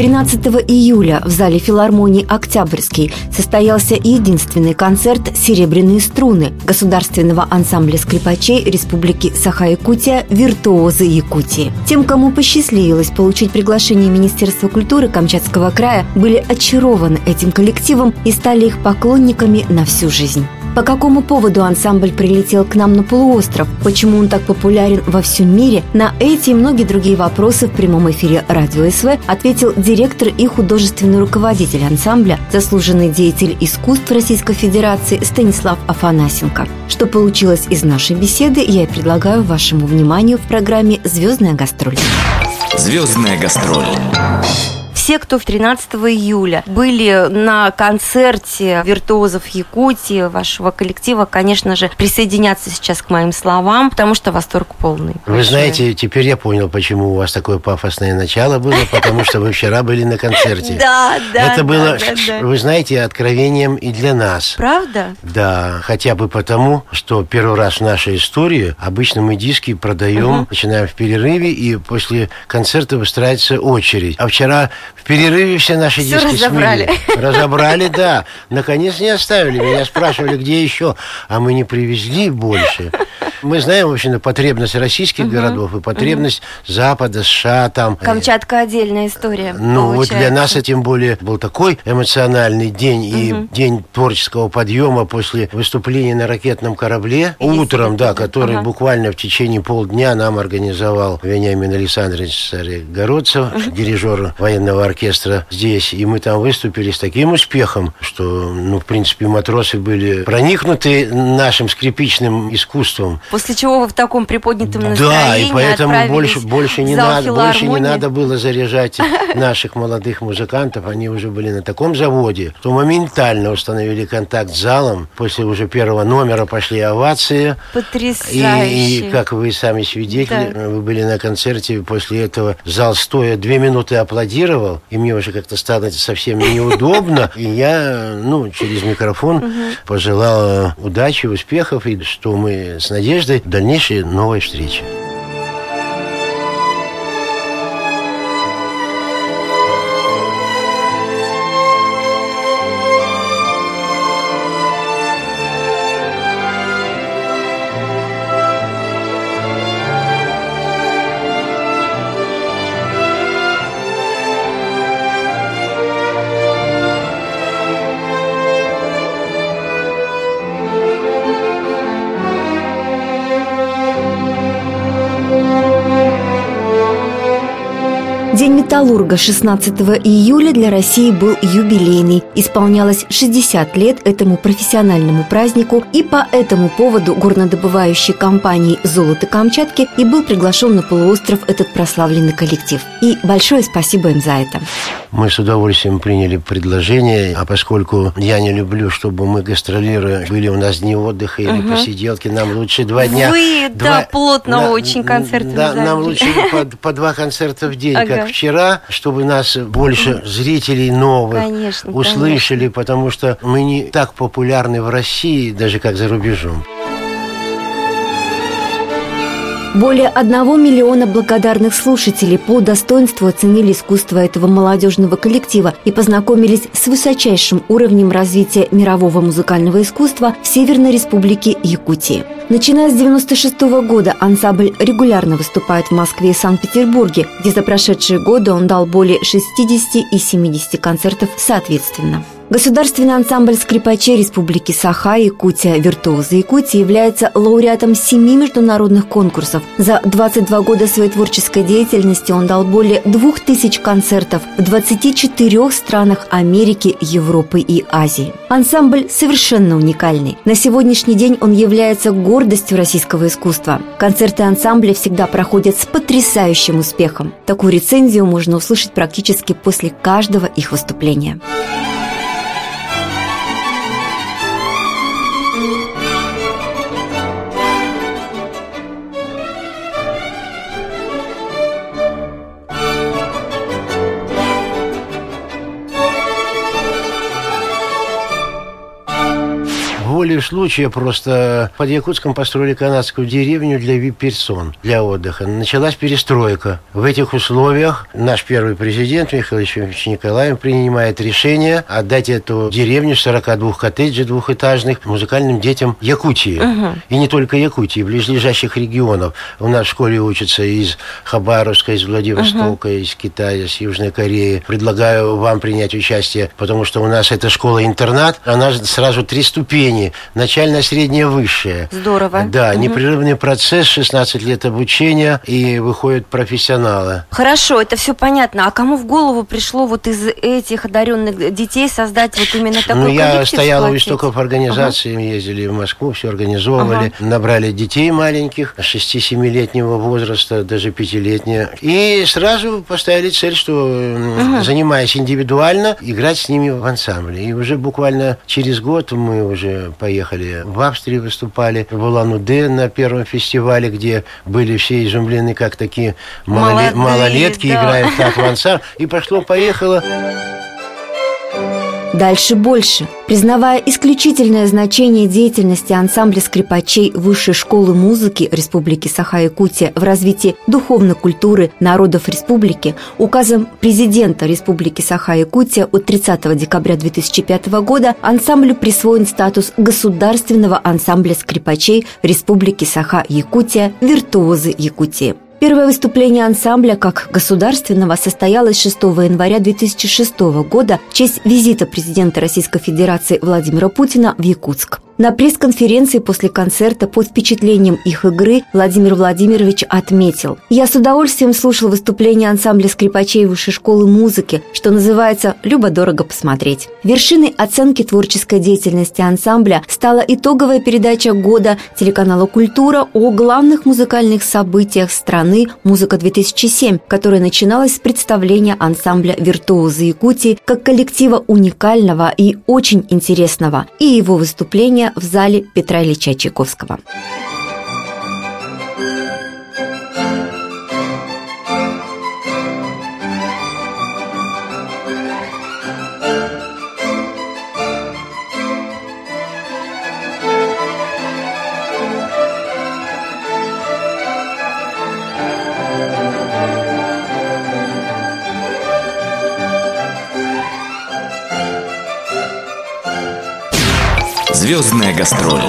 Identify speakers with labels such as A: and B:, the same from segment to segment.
A: 13 июля в зале филармонии «Октябрьский» состоялся единственный концерт «Серебряные струны» государственного ансамбля скрипачей Республики Саха-Якутия «Виртуозы Якутии». Тем, кому посчастливилось получить приглашение Министерства культуры Камчатского края, были очарованы этим коллективом и стали их поклонниками на всю жизнь. По какому поводу ансамбль прилетел к нам на полуостров? Почему он так популярен во всем мире? На эти и многие другие вопросы в прямом эфире Радио СВ ответил директор и художественный руководитель ансамбля, заслуженный деятель искусств Российской Федерации Станислав Афанасенко. Что получилось из нашей беседы, я и предлагаю вашему вниманию в программе «Звездная гастроль».
B: Звездная гастроль
A: все, кто 13 июля были на концерте виртуозов Якутии, вашего коллектива, конечно же, присоединятся сейчас к моим словам, потому что восторг полный.
C: Вы большой. знаете, теперь я понял, почему у вас такое пафосное начало было, потому что вы вчера были на концерте.
A: Да, да.
C: Это было, вы знаете, откровением и для нас.
A: Правда?
C: Да, хотя бы потому, что первый раз в нашей истории обычно мы диски продаем, начинаем в перерыве, и после концерта выстраивается очередь. А вчера в перерыве все наши все диски
A: разобрали.
C: Смели. Разобрали, да. Наконец не оставили. Меня спрашивали, где еще. А мы не привезли больше. Мы знаем, в общем, потребность российских угу. городов и потребность угу. Запада, США там.
A: Камчатка отдельная история.
C: Ну, получается. вот для нас, и тем более, был такой эмоциональный день угу. и день творческого подъема после выступления на ракетном корабле. И утром, да, который ага. буквально в течение полдня нам организовал Вениамин Александрович Царегородцев, дирижер военного оркестра здесь. И мы там выступили с таким успехом, что, ну, в принципе, матросы были проникнуты нашим скрипичным искусством.
A: После чего вы в таком приподнятом настроении
C: Да, и поэтому больше, больше, не надо, больше не надо было заряжать наших молодых музыкантов. Они уже были на таком заводе, что моментально установили контакт с залом. После уже первого номера пошли овации.
A: Потрясающе.
C: И, и как вы сами свидетели, да. вы были на концерте, после этого зал стоя две минуты аплодировал, и мне уже как-то стало совсем неудобно. И я, ну, через микрофон пожелал удачи, успехов, и что мы с надеждой надеждой дальнейшей новой встречи.
A: Металлурга 16 июля для России был юбилейный. Исполнялось 60 лет этому профессиональному празднику, и по этому поводу горнодобывающей компанией «Золото Камчатки» и был приглашен на полуостров этот прославленный коллектив. И большое спасибо им за это.
C: Мы с удовольствием приняли предложение, а поскольку я не люблю, чтобы мы гастролируя, были у нас дни отдыха или угу. посиделки, нам лучше два дня...
A: Вы, два, да, плотно на, очень концерты
C: Да, нам лучше по, по два концерта в день, ага. как вчера, чтобы нас больше зрителей новых конечно, услышали, конечно. потому что мы не так популярны в России, даже как за рубежом.
A: Более одного миллиона благодарных слушателей по достоинству оценили искусство этого молодежного коллектива и познакомились с высочайшим уровнем развития мирового музыкального искусства в Северной Республике Якутии. Начиная с 1996 года ансамбль регулярно выступает в Москве и Санкт-Петербурге, где за прошедшие годы он дал более 60 и 70 концертов соответственно. Государственный ансамбль скрипачей Республики Саха Якутия «Виртуозы Якутии» является лауреатом семи международных конкурсов. За 22 года своей творческой деятельности он дал более двух тысяч концертов в 24 странах Америки, Европы и Азии. Ансамбль совершенно уникальный. На сегодняшний день он является гордостью российского искусства. Концерты ансамбля всегда проходят с потрясающим успехом. Такую рецензию можно услышать практически после каждого их выступления.
C: Волей случая просто под Якутском построили канадскую деревню для вип-персон, для отдыха. Началась перестройка. В этих условиях наш первый президент Михаил Ильич Николаев принимает решение отдать эту деревню 42 коттеджей двухэтажных музыкальным детям Якутии. Угу. И не только Якутии, близлежащих регионов. У нас в школе учатся из Хабаровска, из Владивостока, угу. из Китая, из Южной Кореи. Предлагаю вам принять участие, потому что у нас эта школа-интернат, она сразу три ступени. Начальная, средняя, высшая.
A: Здорово.
C: Да, угу. непрерывный процесс, 16 лет обучения, и выходят профессионалы.
A: Хорошо, это все понятно. А кому в голову пришло вот из этих одаренных детей создать вот именно такой
C: Ну, я стоял у истоков организации, ага. ездили в Москву, все организовывали, ага. набрали детей маленьких, 6-7-летнего возраста, даже 5-летнего, и сразу поставили цель, что ага. занимаясь индивидуально, играть с ними в ансамбле. И уже буквально через год мы уже поехали в Австрию, выступали в Улан-Удэ на первом фестивале, где были все изумлены, как такие малолет, малолетки да. играют так в ансамбле. И пошло-поехало.
A: Дальше больше. Признавая исключительное значение деятельности ансамбля скрипачей Высшей школы музыки Республики Саха-Якутия в развитии духовной культуры народов республики, указом президента Республики Саха-Якутия от 30 декабря 2005 года ансамблю присвоен статус государственного ансамбля скрипачей Республики Саха-Якутия «Виртуозы Якутии». Первое выступление ансамбля как государственного состоялось 6 января 2006 года в честь визита президента Российской Федерации Владимира Путина в Якутск. На пресс-конференции после концерта под впечатлением их игры Владимир Владимирович отметил «Я с удовольствием слушал выступление ансамбля скрипачей Высшей школы музыки, что называется «Любо-дорого посмотреть». Вершиной оценки творческой деятельности ансамбля стала итоговая передача года телеканала «Культура» о главных музыкальных событиях страны «Музыка-2007», которая начиналась с представления ансамбля «Виртуозы Якутии» как коллектива уникального и очень интересного, и его выступления в зале Петра Ильича Чайковского.
B: Звездная гастроль.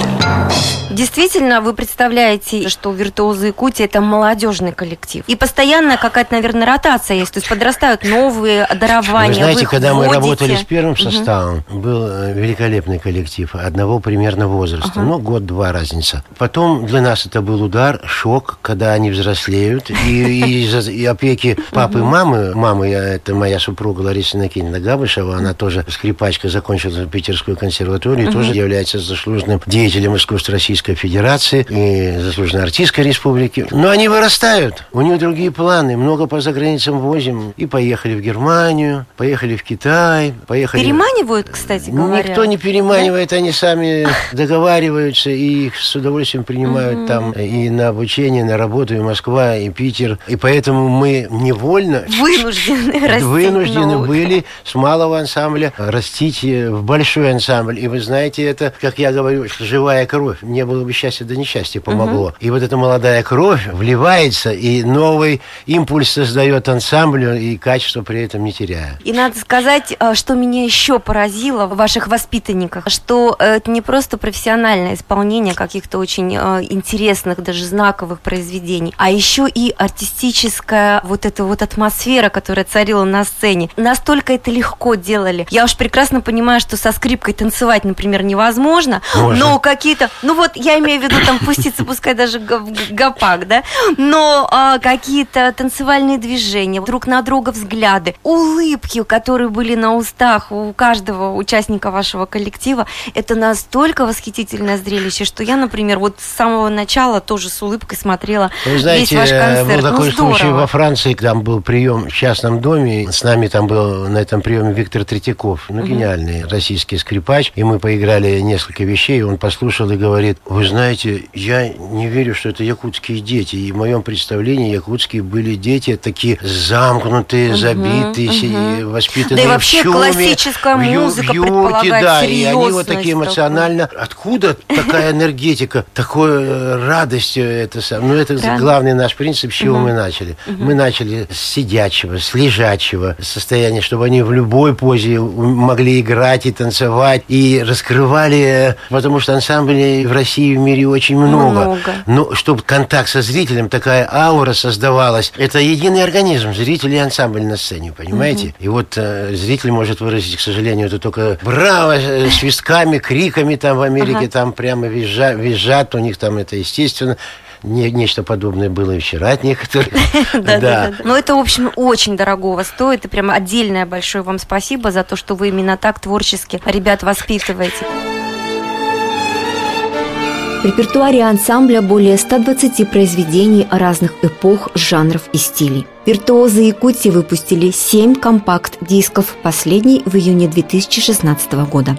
A: Действительно, вы представляете, что виртуозы Якутии – это молодежный коллектив. И постоянно какая-то, наверное, ротация есть. То есть подрастают новые дарования. Вы
C: знаете,
A: вы
C: когда вводите. мы работали с первым составом, угу. был э, великолепный коллектив одного примерно возраста. Ага. Ну, год-два разница. Потом для нас это был удар, шок, когда они взрослеют. И и опеки папы и мамы, мамы, это моя супруга Лариса Накинина Габышева, она тоже скрипачка, закончила Питерскую консерваторию, тоже является заслуженным деятелем искусства Российской Российской Федерации и заслуженной артистской республики. Но они вырастают. У них другие планы. Много по заграницам возим. И поехали в Германию, поехали в Китай, поехали...
A: Переманивают, кстати говоря?
C: Никто не переманивает. Да? Они сами договариваются и их с удовольствием принимают угу. там и на обучение, на работу, и Москва, и Питер. И поэтому мы невольно...
A: Вынуждены
C: Вынуждены были с малого ансамбля растить в большой ансамбль. И вы знаете, это, как я говорю, живая кровь. Мне было бы счастье, да несчастье помогло. Угу. И вот эта молодая кровь вливается, и новый импульс создает ансамбль, и качество при этом не теряя.
A: И надо сказать, э, что меня еще поразило в ваших воспитанниках, что это не просто профессиональное исполнение каких-то очень э, интересных, даже знаковых произведений, а еще и артистическая вот эта вот атмосфера, которая царила на сцене. Настолько это легко делали. Я уж прекрасно понимаю, что со скрипкой танцевать, например, невозможно, Можно. но какие-то... Ну вот я имею в виду там пуститься, пускай даже в гопак, да, но а, какие-то танцевальные движения, друг на друга взгляды, улыбки, которые были на устах у каждого участника вашего коллектива, это настолько восхитительное зрелище, что я, например, вот с самого начала тоже с улыбкой смотрела
C: Вы знаете,
A: весь ваш концерт.
C: был такой ну, случай во Франции, там был прием в частном доме, с нами там был на этом приеме Виктор Третьяков, ну, гениальный российский скрипач, и мы поиграли несколько вещей, он послушал и говорит, Вы знаете, я не верю, что это якутские дети. И в моем представлении якутские были дети такие замкнутые, забитые, угу. воспитанные
D: да и вообще
C: в чуме,
D: классическая музыка
C: в юрте, да, и они вот
D: такие
C: эмоционально. Такую. Откуда такая энергетика, такое э, радость это сам. Ну это Рано. главный наш принцип, с чего угу. мы начали. Угу. Мы начали с сидячего, с лежачего состояния, чтобы они в любой позе могли играть и танцевать и раскрывали, потому что ансамблей в России и в мире очень много. много. Но чтобы контакт со зрителем, такая аура создавалась. Это единый организм, зритель и ансамбль на сцене, понимаете? Угу. И вот э, зритель может выразить, к сожалению, это только браво, э, свистками, криками там в Америке, ага. там прямо визжат, визжат, у них там это естественно. Не, нечто подобное было и вчера от некоторых.
D: Да, да. Но это, в общем, очень дорогого стоит. И прямо отдельное большое вам спасибо за то, что вы именно так творчески ребят воспитываете. В репертуаре ансамбля более 120 произведений разных эпох, жанров и стилей. Виртуозы Якутии выпустили 7 компакт-дисков, последний в июне 2016 года.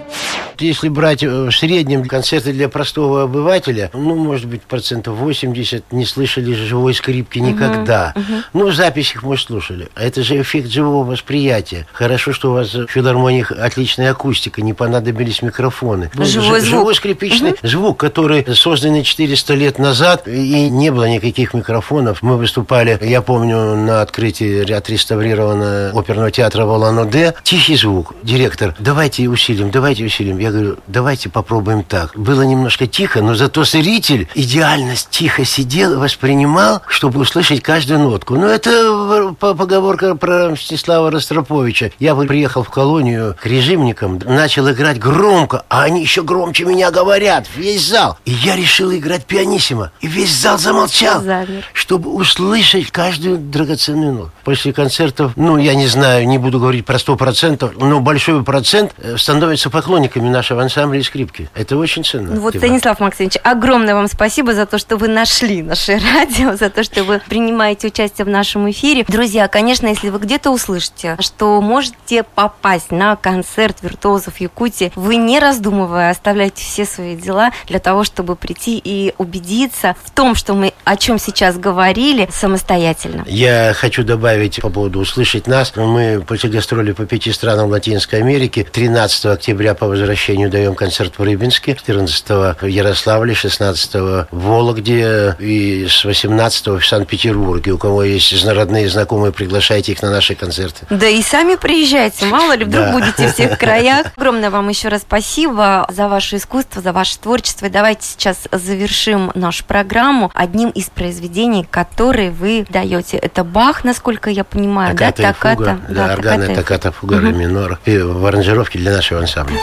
C: Если брать э, в среднем концерты для простого обывателя, ну, может быть, процентов 80 не слышали живой скрипки никогда. Uh-huh, uh-huh. Ну, запись их, может, слушали. А это же эффект живого восприятия. Хорошо, что у вас в филармонии отличная акустика, не понадобились микрофоны.
D: Живой звук.
C: Живой скрипичный uh-huh. звук, который созданный 400 лет назад, и не было никаких микрофонов. Мы выступали, я помню, на на открытии отреставрированного оперного театра Волан-Оде. Тихий звук. Директор, давайте усилим, давайте усилим. Я говорю, давайте попробуем так. Было немножко тихо, но зато зритель идеально тихо сидел, воспринимал, чтобы услышать каждую нотку. Ну, это поговорка про Мстислава Ростроповича. Я приехал в колонию к режимникам, начал играть громко, а они еще громче меня говорят, весь зал. И я решил играть пианиссимо. И весь зал замолчал, Замер. чтобы услышать каждую драгоценную цены. После концертов, ну, я не знаю, не буду говорить про сто процентов, но большой процент э, становится поклонниками нашего ансамбля и скрипки. Это очень ценно.
D: Ну вот, Станислав Максимович, огромное вам спасибо за то, что вы нашли наше радио, за то, что вы принимаете участие в нашем эфире. Друзья, конечно, если вы где-то услышите, что можете попасть на концерт виртуозов Якутии, вы не раздумывая оставляйте все свои дела для того, чтобы прийти и убедиться в том, что мы о чем сейчас говорили самостоятельно.
C: Я хочу добавить по поводу «Услышать нас». Мы после гастроли по пяти странам Латинской Америки 13 октября по возвращению даем концерт в Рыбинске, 14 в Ярославле, 16 в Вологде и с 18 в Санкт-Петербурге. У кого есть родные знакомые, приглашайте их на наши концерты.
D: Да и сами приезжайте, мало ли, вдруг да. будете в всех краях. Огромное вам еще раз спасибо за ваше искусство, за ваше творчество. И давайте сейчас завершим нашу программу одним из произведений, которые вы даете. Это бар Бах, насколько я понимаю,
C: да? Таката. Фуга, да, да органы таката, фуга, угу. минор. И в аранжировке для нашего ансамбля.